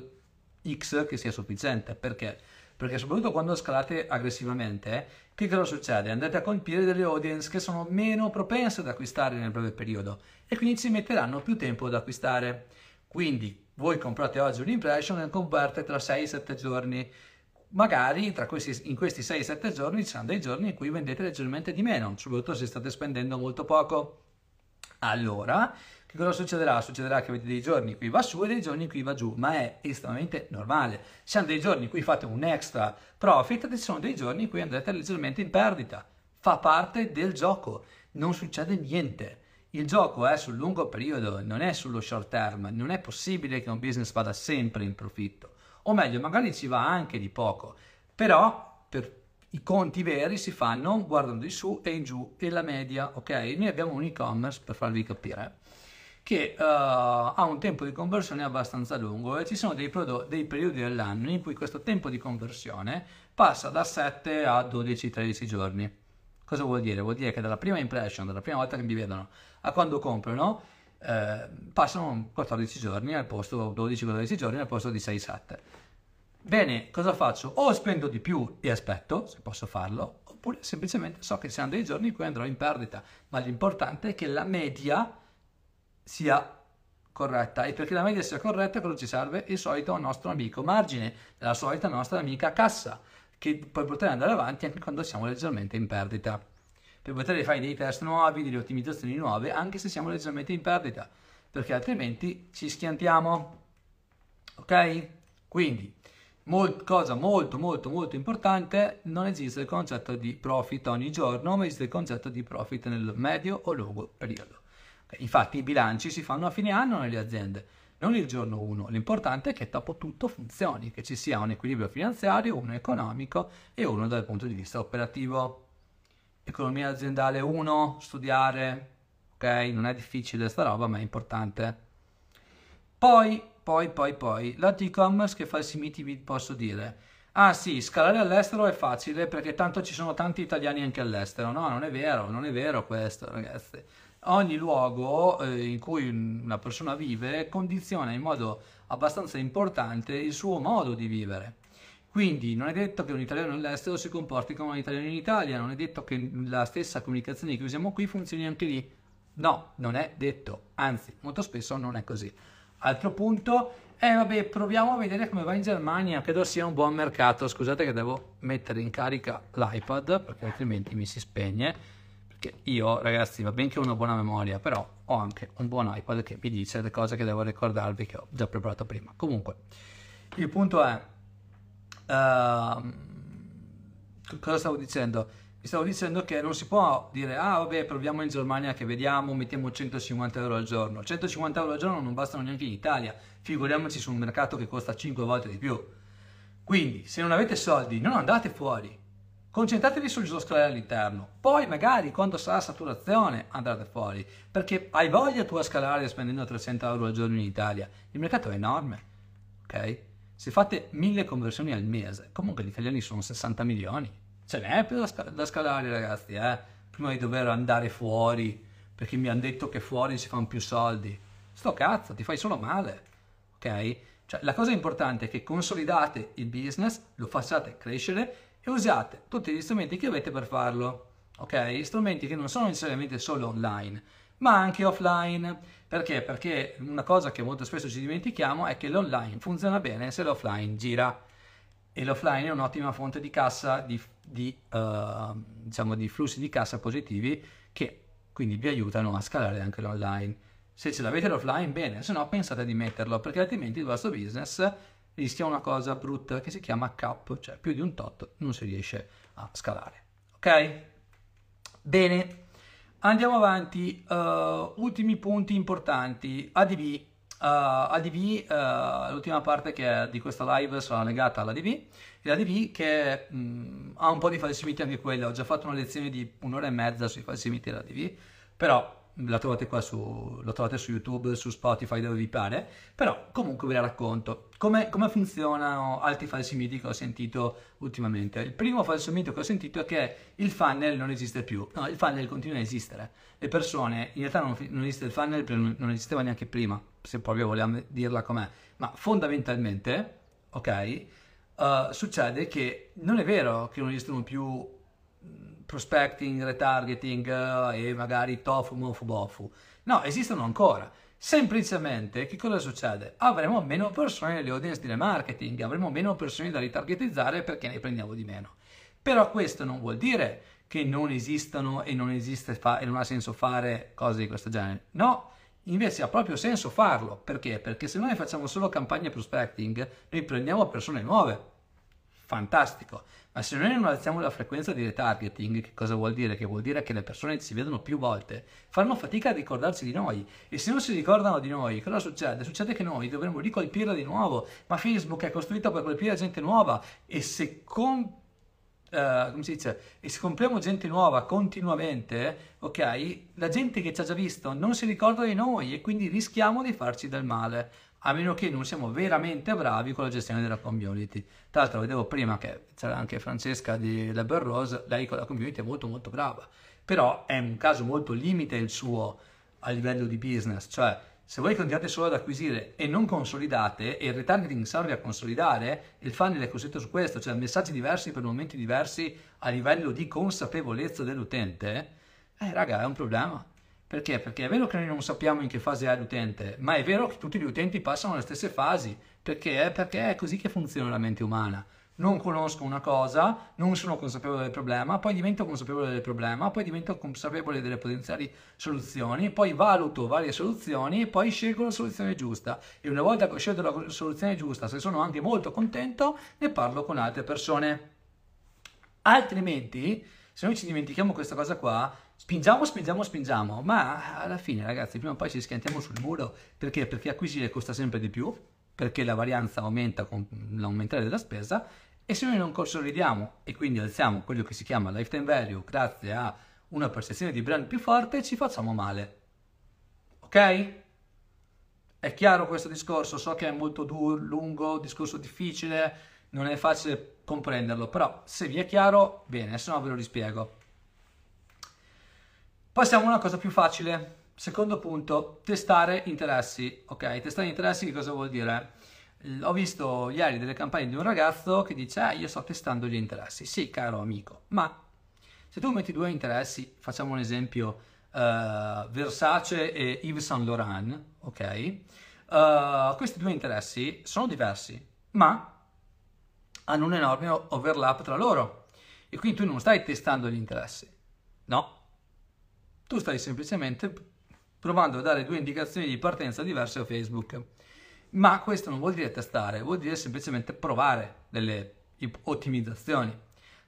X che sia sufficiente, perché? Perché soprattutto quando scalate aggressivamente, che cosa succede? Andate a colpire delle audience che sono meno propense ad acquistare nel breve periodo e quindi ci metteranno più tempo ad acquistare. Quindi voi comprate oggi un'impression e converte tra 6-7 giorni. Magari questi, in questi 6-7 giorni ci saranno dei giorni in cui vendete leggermente di meno, soprattutto se state spendendo molto poco. Allora, che cosa succederà? Succederà che avete dei giorni in cui va su e dei giorni in cui va giù, ma è estremamente normale. Ci sono dei giorni in cui fate un extra profit e ci sono dei giorni in cui andrete leggermente in perdita. Fa parte del gioco, non succede niente. Il gioco è sul lungo periodo, non è sullo short term, non è possibile che un business vada sempre in profitto. O meglio, magari ci va anche di poco, però per i conti veri si fanno guardando in su e in giù e la media, ok? Noi abbiamo un e-commerce per farvi capire che uh, ha un tempo di conversione abbastanza lungo e ci sono dei, prodotti, dei periodi dell'anno in cui questo tempo di conversione passa da 7 a 12-13 giorni. Cosa vuol dire? Vuol dire che dalla prima impression, dalla prima volta che mi vedono a quando comprano, eh, passano 14 giorni al posto 12-14 giorni al posto di 6-7. Bene, cosa faccio? O spendo di più e aspetto, se posso farlo, oppure semplicemente so che ci saranno dei giorni in cui andrò in perdita, ma l'importante è che la media sia corretta e perché la media sia corretta cosa ci serve? Il solito nostro amico margine, la solita nostra amica cassa che puoi poter andare avanti anche quando siamo leggermente in perdita per poter fare dei test nuovi, delle ottimizzazioni nuove anche se siamo leggermente in perdita perché altrimenti ci schiantiamo ok? quindi molt, cosa molto molto molto importante non esiste il concetto di profit ogni giorno ma esiste il concetto di profit nel medio o lungo periodo Infatti i bilanci si fanno a fine anno nelle aziende, non il giorno 1. L'importante è che dopo tutto funzioni, che ci sia un equilibrio finanziario, uno economico e uno dal punto di vista operativo. Economia aziendale 1, studiare, ok? Non è difficile sta roba, ma è importante. Poi, poi, poi, poi, lato e-commerce che falsi miti vi posso dire? ah sì, scalare all'estero è facile perché tanto ci sono tanti italiani anche all'estero. No, non è vero, non è vero questo, ragazzi. Ogni luogo eh, in cui una persona vive condiziona in modo abbastanza importante il suo modo di vivere. Quindi non è detto che un italiano all'estero si comporti come un italiano in Italia, non è detto che la stessa comunicazione che usiamo qui funzioni anche lì. No, non è detto, anzi, molto spesso non è così. Altro punto, eh vabbè, proviamo a vedere come va in Germania, credo sia un buon mercato. Scusate che devo mettere in carica l'iPad perché altrimenti mi si spegne. Perché io, ragazzi, va bene che ho una buona memoria, però ho anche un buon iPad che mi dice le cose che devo ricordarvi che ho già preparato prima. Comunque, il punto è Uh, cosa stavo dicendo? Vi stavo dicendo che non si può dire, ah vabbè, proviamo in Germania che vediamo, mettiamo 150 euro al giorno. 150 euro al giorno non bastano neanche in Italia, figuriamoci su un mercato che costa 5 volte di più. Quindi, se non avete soldi, non andate fuori. Concentratevi sul scalare all'interno. Poi, magari, quando sarà saturazione, andate fuori. Perché hai voglia tu a scalare spendendo 300 euro al giorno in Italia. Il mercato è enorme. Ok? Se fate mille conversioni al mese, comunque gli italiani sono 60 milioni, ce n'è più da, scal- da scalare ragazzi, eh? prima di dover andare fuori, perché mi hanno detto che fuori si fanno più soldi. Sto cazzo, ti fai solo male, ok? Cioè, la cosa importante è che consolidate il business, lo facciate crescere e usate tutti gli strumenti che avete per farlo, ok? Strumenti che non sono necessariamente solo online, ma anche offline. Perché? Perché una cosa che molto spesso ci dimentichiamo è che l'online funziona bene se l'offline gira e l'offline è un'ottima fonte di cassa, di, di, uh, diciamo di flussi di cassa positivi che quindi vi aiutano a scalare anche l'online. Se ce l'avete l'offline, bene, se no pensate di metterlo perché altrimenti il vostro business rischia una cosa brutta che si chiama cap, cioè più di un tot non si riesce a scalare. Ok? Bene. Andiamo avanti, uh, ultimi punti importanti, ADV. Uh, ADV, uh, l'ultima parte che di questa live sarà legata all'ADV, e l'ADV che mh, mm, ha un po' di falsimiti anche quella, ho già fatto una lezione di un'ora e mezza sui falsimiti dell'ADV, però la trovate qua su, lo trovate su YouTube, su Spotify, dove vi pare, però comunque ve la racconto. Come, come funzionano altri falsi miti che ho sentito ultimamente? Il primo falso mito che ho sentito è che il funnel non esiste più. No, il funnel continua a esistere. Le persone, in realtà non, non esiste il funnel non esisteva neanche prima, se proprio vogliamo dirla com'è, ma fondamentalmente, ok, uh, succede che non è vero che non esistono più prospecting, retargeting eh, e magari tofu, mofu, bofu. No, esistono ancora. Semplicemente, che cosa succede? Avremo meno persone nelle audience di marketing, avremo meno persone da ritargetizzare perché ne prendiamo di meno. Però questo non vuol dire che non esistano e non, esiste fa- e non ha senso fare cose di questo genere. No, invece ha proprio senso farlo. Perché? Perché se noi facciamo solo campagne prospecting, noi prendiamo persone nuove. Fantastico. Ma se noi non alziamo la frequenza di retargeting, che cosa vuol dire? Che vuol dire che le persone ci vedono più volte, fanno fatica a ricordarsi di noi. E se non si ricordano di noi, cosa succede? Succede che noi dovremmo ricolpirla di nuovo. Ma Facebook è costruito per colpire gente nuova. E se con Uh, come si dice, e se compriamo gente nuova continuamente, ok, la gente che ci ha già visto non si ricorda di noi e quindi rischiamo di farci del male a meno che non siamo veramente bravi con la gestione della community. Tra l'altro vedevo prima che c'era anche Francesca di Leber Rose, lei con la community è molto molto brava, però è un caso molto limite il suo a livello di business, cioè se voi continuate solo ad acquisire e non consolidate e il retargeting serve a consolidare, il funnel è costruito su questo, cioè messaggi diversi per momenti diversi a livello di consapevolezza dell'utente, eh raga è un problema. Perché? Perché è vero che noi non sappiamo in che fase è l'utente, ma è vero che tutti gli utenti passano le stesse fasi. Perché? Perché è così che funziona la mente umana. Non conosco una cosa, non sono consapevole del problema, poi divento consapevole del problema, poi divento consapevole delle potenziali soluzioni, poi valuto varie soluzioni e poi scelgo la soluzione giusta. E una volta che ho scelto la soluzione giusta, se sono anche molto contento, ne parlo con altre persone. Altrimenti, se noi ci dimentichiamo questa cosa qua, Spingiamo, spingiamo, spingiamo, ma alla fine ragazzi prima o poi ci schiantiamo sul muro perché? Perché acquisire costa sempre di più, perché la varianza aumenta con l'aumentare della spesa e se noi non consolidiamo e quindi alziamo quello che si chiama lifetime value grazie a una percezione di brand più forte ci facciamo male. Ok? È chiaro questo discorso? So che è molto duro, lungo, discorso difficile, non è facile comprenderlo, però se vi è chiaro, bene, se no ve lo rispiego. Passiamo a una cosa più facile. Secondo punto, testare interessi. Ok, testare interessi che cosa vuol dire? Ho visto ieri delle campagne di un ragazzo che dice, ah, io sto testando gli interessi. Sì, caro amico, ma se tu metti due interessi, facciamo un esempio, uh, Versace e Yves Saint Laurent, ok? Uh, questi due interessi sono diversi, ma hanno un enorme overlap tra loro. E quindi tu non stai testando gli interessi, no? Tu stai semplicemente provando a dare due indicazioni di partenza diverse a Facebook. Ma questo non vuol dire testare, vuol dire semplicemente provare delle ottimizzazioni.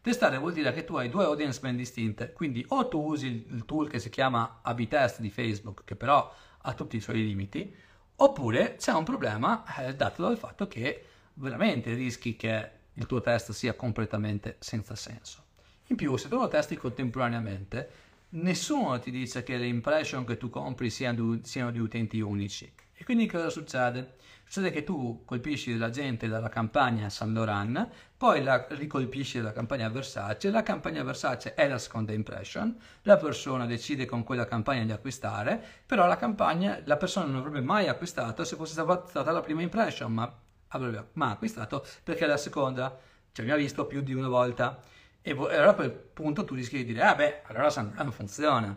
Testare vuol dire che tu hai due audience ben distinte, quindi o tu usi il tool che si chiama A-B test di Facebook, che però ha tutti i suoi limiti, oppure c'è un problema eh, dato dal fatto che veramente rischi che il tuo test sia completamente senza senso. In più, se tu lo testi contemporaneamente, nessuno ti dice che le impression che tu compri siano, siano di utenti unici. E quindi cosa succede? Succede che tu colpisci la gente dalla campagna San Laurent, poi la ricolpisci dalla campagna Versace, la campagna Versace è la seconda impression, la persona decide con quella campagna di acquistare, però la campagna, la persona non avrebbe mai acquistato se fosse stata la prima impression, ma avrebbe mai acquistato perché è la seconda, mi ha visto più di una volta. E, allora a quel punto tu rischi di dire, ah beh, allora non funziona.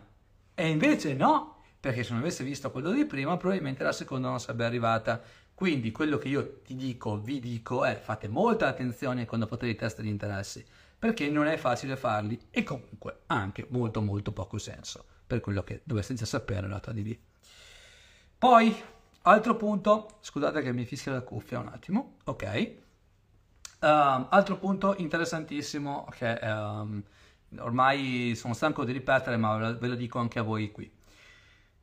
E invece no, perché se non avesse visto quello di prima, probabilmente la seconda non sarebbe arrivata. Quindi quello che io ti dico, vi dico, è fate molta attenzione quando fate i test di interessi, perché non è facile farli e comunque ha anche molto molto poco senso per quello che dovreste già sapere la tua DD. Poi, altro punto, scusate che mi fischia la cuffia un attimo, ok. Um, altro punto interessantissimo che um, ormai sono stanco di ripetere, ma ve lo dico anche a voi qui.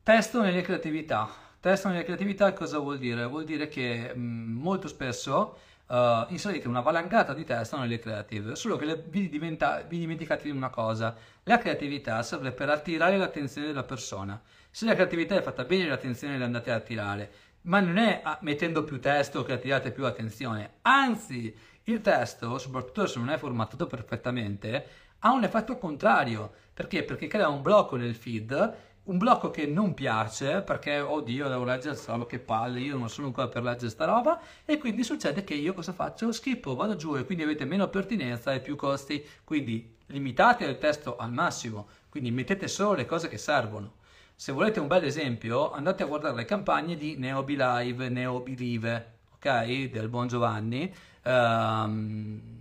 Testo nelle creatività. Testo nelle creatività cosa vuol dire? Vuol dire che mh, mm, molto spesso uh, inserite una valangata di testo nelle creative, solo che le, vi, diventa, vi dimenticate di una cosa. La creatività serve per attirare l'attenzione della persona. Se la creatività è fatta bene, l'attenzione la andate a attirare ma non è ah, mettendo più testo che attirate più attenzione, anzi il testo, soprattutto se non è formattato perfettamente, ha un effetto contrario. Perché? Perché crea un blocco nel feed, un blocco che non piace, perché oddio devo leggere questa roba, che palle, io non sono ancora per leggere sta roba, e quindi succede che io cosa faccio? Schippo, vado giù e quindi avete meno pertinenza e più costi, quindi limitate il testo al massimo, quindi mettete solo le cose che servono. Se volete un bel esempio, andate a guardare le campagne di Neobi Live, Neobi Live, ok? Del buon Giovanni, ehm,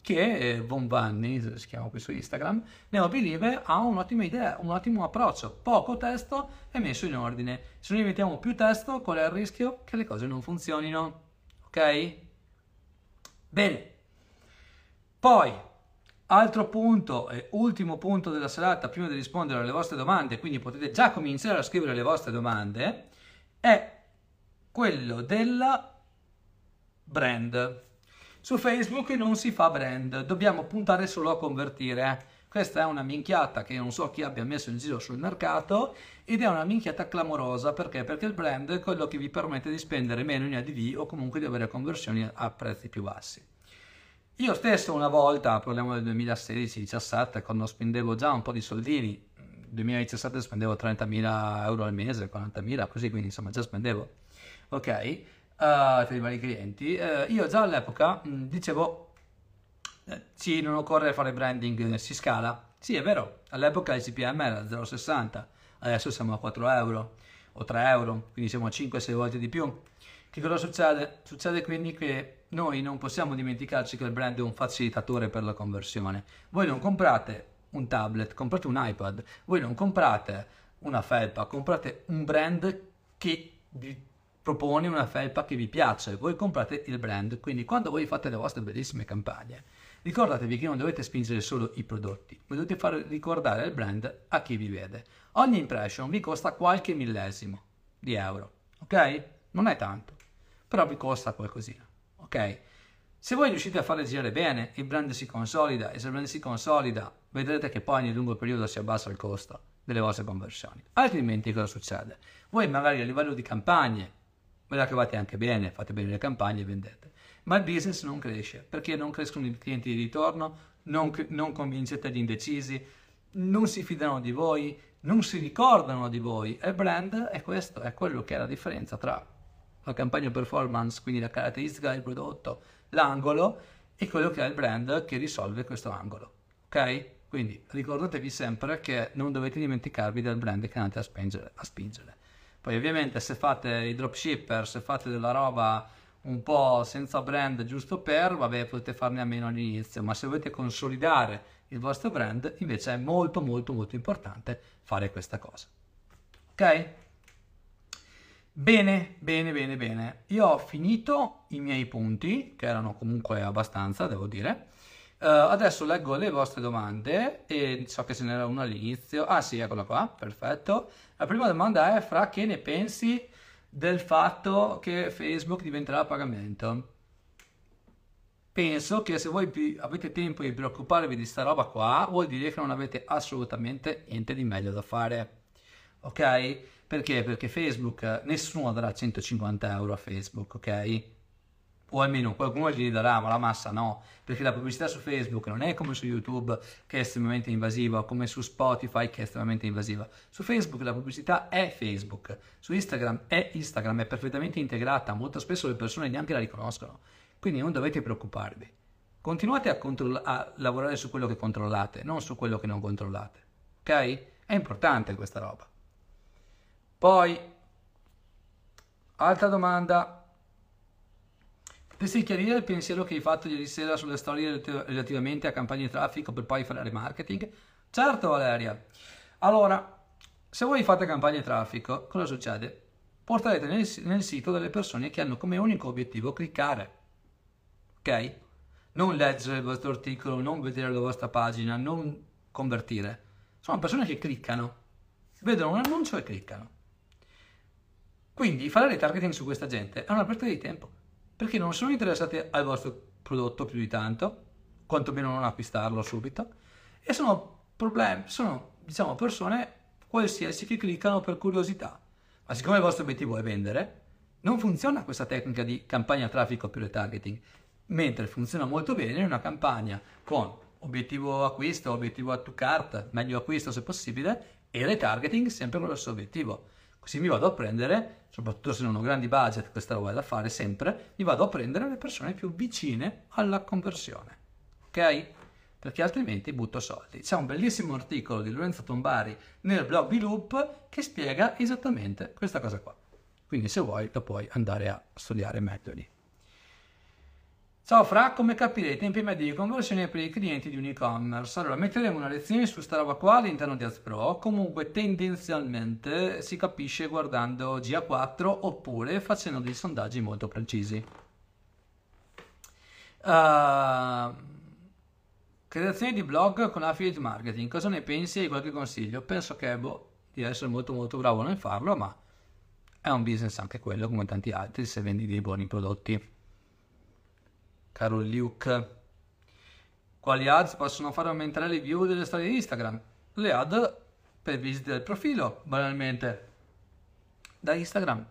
che Von Vanni, si chiama qui su Instagram, Neobelieve ha un'ottima idea, un ottimo approccio, poco testo e messo in ordine. Se noi mettiamo più testo, qual è il rischio? Che le cose non funzionino, ok? Bene. Poi, altro punto e ultimo punto della serata, prima di rispondere alle vostre domande, quindi potete già cominciare a scrivere le vostre domande, è quello della brand. Su Facebook non si fa brand, dobbiamo puntare solo a convertire. Questa è una minchiata che non so chi abbia messo in giro sul mercato ed è una minchiata clamorosa perché? Perché il brand è quello che vi permette di spendere meno in ADV o comunque di avere conversioni a prezzi più bassi. Io stesso una volta, parliamo del 2016-17, quando spendevo già un po' di soldini, nel 2017 spendevo 30.000 euro al mese, 40.000, così quindi insomma già spendevo, ok? Uh, per i vari clienti, uh, io già all'epoca mh, dicevo eh, sì, non occorre fare branding, si scala. Sì, è vero, all'epoca il CPM era 0,60, adesso siamo a 4 euro o 3 euro, quindi siamo a 5-6 volte di più. Che cosa succede? Succede quindi che noi non possiamo dimenticarci che il brand è un facilitatore per la conversione. Voi non comprate un tablet, comprate un iPad, voi non comprate una felpa, comprate un brand che vi propone una felpa che vi piace, voi comprate il brand, quindi quando voi fate le vostre bellissime campagne, ricordatevi che non dovete spingere solo i prodotti, voi dovete far ricordare il brand a chi vi vede. Ogni impression vi costa qualche millesimo di euro, ok? Non è tanto, però vi costa qualcosina, ok? Se voi riuscite a farle girare bene, il brand si consolida e se il brand si consolida, vedrete che poi nel lungo periodo si abbassa il costo delle vostre conversioni. Altrimenti cosa succede? Voi magari a livello di campagne ve la cavate anche bene, fate bene le campagne e vendete. ma il business non cresce perché non crescono i clienti di ritorno, non, non convincete gli indecisi, non si fidano di voi, non si ricordano di voi. E brand è questo, è quello che è la differenza tra la campagna performance, quindi la caratteristica del prodotto, l'angolo, e quello che è il brand che risolve questo angolo. Ok? Quindi ricordatevi sempre che non dovete dimenticarvi del brand che andate a spingere. A spingere. Poi ovviamente se fate i dropshipper, se fate della roba un po' senza brand giusto per, vabbè potete farne a meno all'inizio, ma se volete consolidare il vostro brand invece è molto molto molto importante fare questa cosa. Ok? Bene, bene, bene, bene. Io ho finito i miei punti, che erano comunque abbastanza, devo dire. Uh, adesso leggo le vostre domande e so che ce n'era una all'inizio. Ah sì, eccola qua, perfetto. La prima domanda è, Fra, che ne pensi del fatto che Facebook diventerà a pagamento? Penso che se voi avete tempo di preoccuparvi di sta roba qua, vuol dire che non avete assolutamente niente di meglio da fare. Ok? Perché? Perché Facebook, nessuno darà 150 euro a Facebook, ok? O almeno qualcuno gli darà, ma la massa no, perché la pubblicità su Facebook non è come su YouTube che è estremamente invasiva, come su Spotify che è estremamente invasiva. Su Facebook la pubblicità è Facebook, su Instagram è Instagram, è perfettamente integrata, molto spesso le persone neanche la riconoscono, quindi non dovete preoccuparvi. Continuate a, controll- a lavorare su quello che controllate, non su quello che non controllate, ok? È importante questa roba. Poi, altra domanda Potresti chiarire il pensiero che hai fatto ieri sera sulle storie relativamente a campagne di traffico per poi fare marketing? Certo Valeria. Allora, se voi fate campagne di traffico, cosa succede? Porterete nel, nel sito delle persone che hanno come unico obiettivo cliccare. Ok? Non leggere il vostro articolo, non vedere la vostra pagina, non convertire. Sono persone che cliccano, vedono un annuncio e cliccano. Quindi fare retargeting su questa gente è una perdita di tempo perché non sono interessati al vostro prodotto più di tanto, quantomeno non acquistarlo subito, e sono problemi, sono diciamo persone qualsiasi che cliccano per curiosità. Ma siccome il vostro obiettivo è vendere, non funziona questa tecnica di campagna traffico più retargeting, mentre funziona molto bene una campagna con obiettivo acquisto, obiettivo add to cart, meglio acquisto se possibile, e retargeting sempre con lo stesso obiettivo. Così mi vado a prendere, soprattutto se non ho grandi budget, questa roba è da fare sempre, mi vado a prendere le persone più vicine alla conversione. Ok? Perché altrimenti butto soldi. C'è un bellissimo articolo di Lorenzo Tombari nel blog di Loop che spiega esattamente questa cosa qua. Quindi se vuoi lo puoi andare a studiare meglio lì. Ciao Fra, come capire i tempi medi di conversione per i clienti di un e-commerce? Allora, metteremo una lezione su sta roba qua all'interno di AdsPro, comunque tendenzialmente si capisce guardando GA4 oppure facendo dei sondaggi molto precisi. Uh, creazione di blog con affiliate marketing, cosa ne pensi? Hai qualche consiglio? Penso che boh, di essere molto molto bravo nel farlo, ma è un business anche quello come tanti altri se vendi dei buoni prodotti caro Luke. Quali ads possono far aumentare le view delle storie di Instagram? Le ad per visite del profilo, banalmente, da Instagram.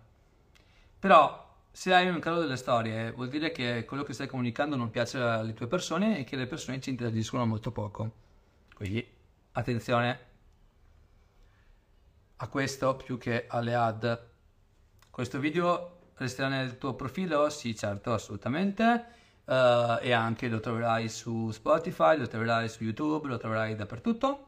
Però se hai un calo delle storie vuol dire che quello che stai comunicando non piace alle tue persone e che le persone ci interagiscono molto poco. Quindi attenzione a questo più che alle ad. Questo video resterà nel tuo profilo? Sì, certo, assolutamente uh, e anche lo troverai su Spotify, lo troverai su YouTube, lo troverai dappertutto.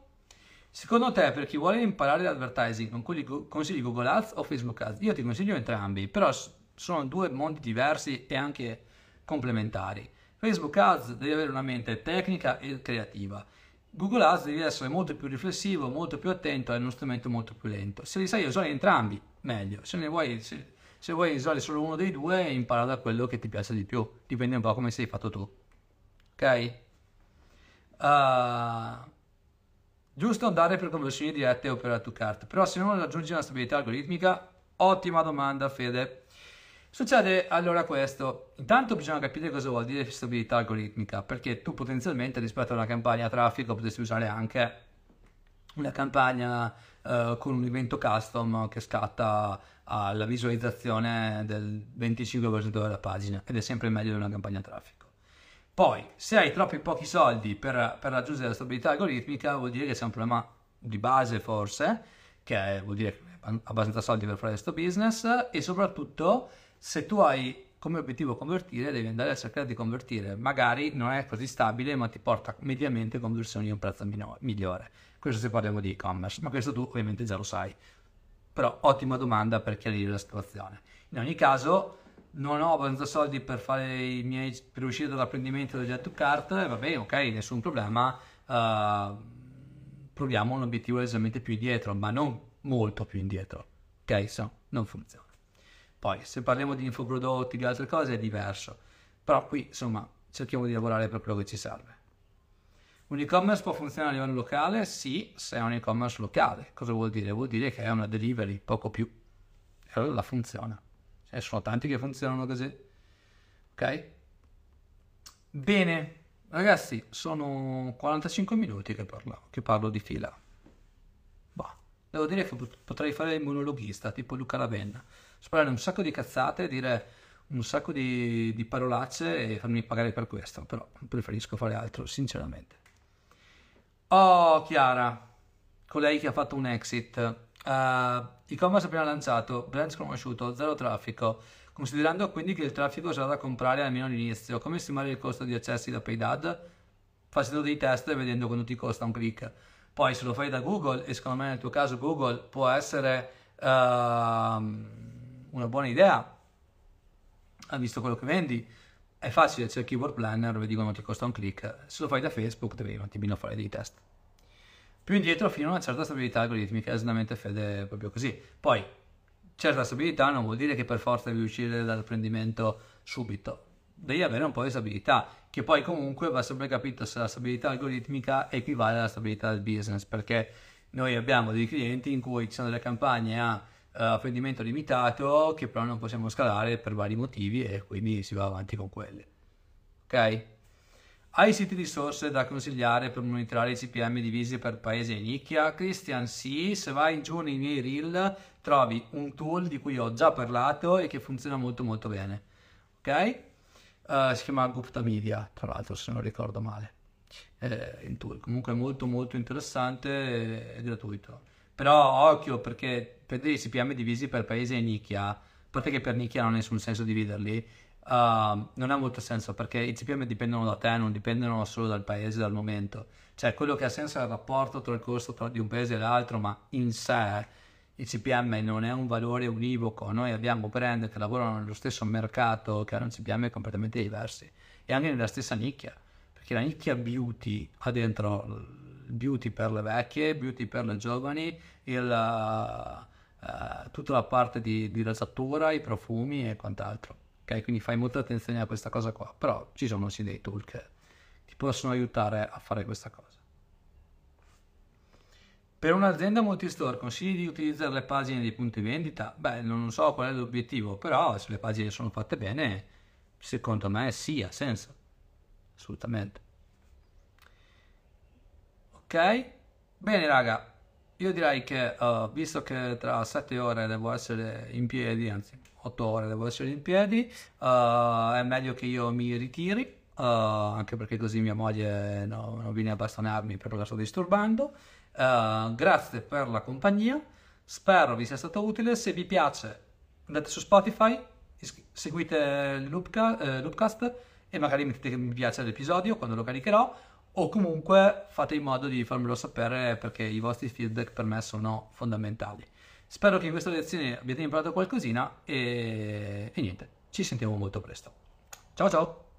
Secondo te, per chi vuole imparare l'advertising, con consigli Google Ads o Facebook Ads? Io ti consiglio entrambi, però sono due mondi diversi e anche complementari. Facebook Ads devi avere una mente tecnica e creativa. Google Ads devi essere molto più riflessivo, molto più attento, è uno strumento molto più lento. Se li sai usare entrambi, meglio. Se ne vuoi, se, se vuoi usare solo uno dei due, impara da quello che ti piace di più. Dipende un po' come sei fatto tu. Ok? Uh, giusto andare per conversioni dirette o per la to cart. Però se non raggiungi una stabilità algoritmica, ottima domanda Fede. Succede allora questo, intanto bisogna capire cosa vuol dire stabilità algoritmica, perché tu potenzialmente rispetto a una campagna traffico potresti usare anche una campagna uh, con un evento custom che scatta alla visualizzazione del 25% della pagina ed è sempre meglio di una campagna traffico. Poi, se hai troppi pochi soldi per, per raggiungere la stabilità algoritmica, vuol dire che c'è un problema di base forse, che è, vuol dire che hai abbastanza soldi per fare questo business e soprattutto se tu hai come obiettivo convertire, devi andare a cercare di convertire. Magari non è così stabile, ma ti porta mediamente conversioni a un prezzo minore, migliore. Questo se parliamo di e-commerce, ma questo tu ovviamente già lo sai. Però ottima domanda per chiarire la situazione. In ogni caso, non ho abbastanza soldi per fare i miei per uscire dall'apprendimento del jet to cart, va bene, ok, nessun problema. Uh, proviamo un obiettivo leggermente più indietro, ma non molto più indietro. Ok, so, non funziona. Poi, se parliamo di infoprodotti, di altre cose, è diverso. Però qui, insomma, cerchiamo di lavorare per quello che ci serve. Un e-commerce può funzionare a livello locale? Sì, se è un e-commerce locale. Cosa vuol dire? Vuol dire che è una delivery, poco più. E allora funziona. Ce ne sono tanti che funzionano così. Ok? Bene, ragazzi, sono 45 minuti che parlo, che parlo di fila. Bah, devo dire che potrei fare il monologhista, tipo Luca Ravenna sparare un sacco di cazzate, dire un sacco di, di parolacce e farmi pagare per questo, però preferisco fare altro, sinceramente. Oh, Chiara, colei che ha fatto un exit. Uh, e-commerce appena lanciato, brand sconosciuto, zero traffico. Considerando quindi che il traffico sarà da comprare almeno all'inizio, come stimare il costo di accessi da paid ad? Facendo dei test e vedendo quanto ti costa un click. Poi se lo fai da Google, e secondo me nel tuo caso Google può essere... Uh, una buona idea, visto quello che vendi, è facile, c'è il keyword planner, vedi quanto ti costa un click, se lo fai da Facebook devi un attimino fare dei test. Più indietro fino a una certa stabilità algoritmica, esattamente Fede proprio così. Poi, certa stabilità non vuol dire che per forza devi uscire dall'apprendimento subito, devi avere un po' di stabilità, che poi comunque va sempre capito se la stabilità algoritmica equivale alla stabilità del business, perché noi abbiamo dei clienti in cui ci sono delle campagne a apprendimento limitato che però non possiamo scalare per vari motivi e quindi si va avanti con quelli. Ok? Hai siti di source da consigliare per monitorare i CPM divisi per paese e nicchia? Christian, sì, se vai in giù nei miei reel trovi un tool di cui ho già parlato e che funziona molto molto bene. Ok? Uh, si chiama Gupta Media, tra l'altro, se non ricordo male. Eh, il tool comunque molto molto interessante e gratuito. Però occhio perché per dei CPM divisi per paese e nicchia, a parte che per nicchia non ha nessun senso dividerli, uh, non ha molto senso perché i CPM dipendono da te, non dipendono solo dal paese, dal momento. Cioè quello che ha senso è il rapporto tra il costo tra di un paese e l'altro, ma in sé il CPM non è un valore univoco. Noi abbiamo brand che lavorano nello stesso mercato che hanno CPM completamente diversi e anche nella stessa nicchia, perché la nicchia beauty ha dentro beauty per le vecchie, beauty per le giovani, il, uh, tutta la parte di, di rasatura, i profumi e quant'altro. Ok, quindi fai molta attenzione a questa cosa qua, però ci sono sì dei tool che ti possono aiutare a fare questa cosa. Per un'azienda multistore consigli di utilizzare le pagine di punti vendita? Beh, non so qual è l'obiettivo, però se le pagine sono fatte bene, secondo me sì, ha senso. Assolutamente. Ok? Bene raga, io direi che uh, visto che tra 7 ore devo essere in piedi, anzi 8 ore devo essere in piedi, uh, è meglio che io mi ritiri, uh, anche perché così mia moglie no, non viene a bastonarmi per la sto disturbando. grazie per la compagnia, spero vi sia stato utile, se vi piace andate su Spotify, seguite Loopcast, eh, Loopcast e magari mettete mi piace all'episodio quando lo caricherò o comunque fate in modo di farmelo sapere perché i vostri feedback per me sono fondamentali. Spero che in questa lezione abbiate imparato qualcosina e, e niente, ci sentiamo molto presto. Ciao ciao!